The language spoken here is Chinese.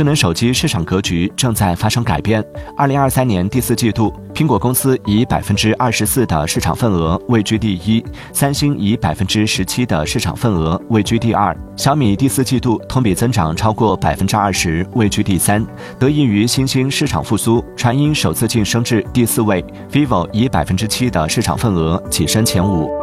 智能手机市场格局正在发生改变。二零二三年第四季度苹果公司以百分之二十四的市场份额位居第一三星以百分之十七的市场份额位居第二。小米第四季度同比增长超过百分之二十位居第三得益于新兴市场复苏传音首次晋升至第四位 vivo 以百分之七的市场份额跻身前五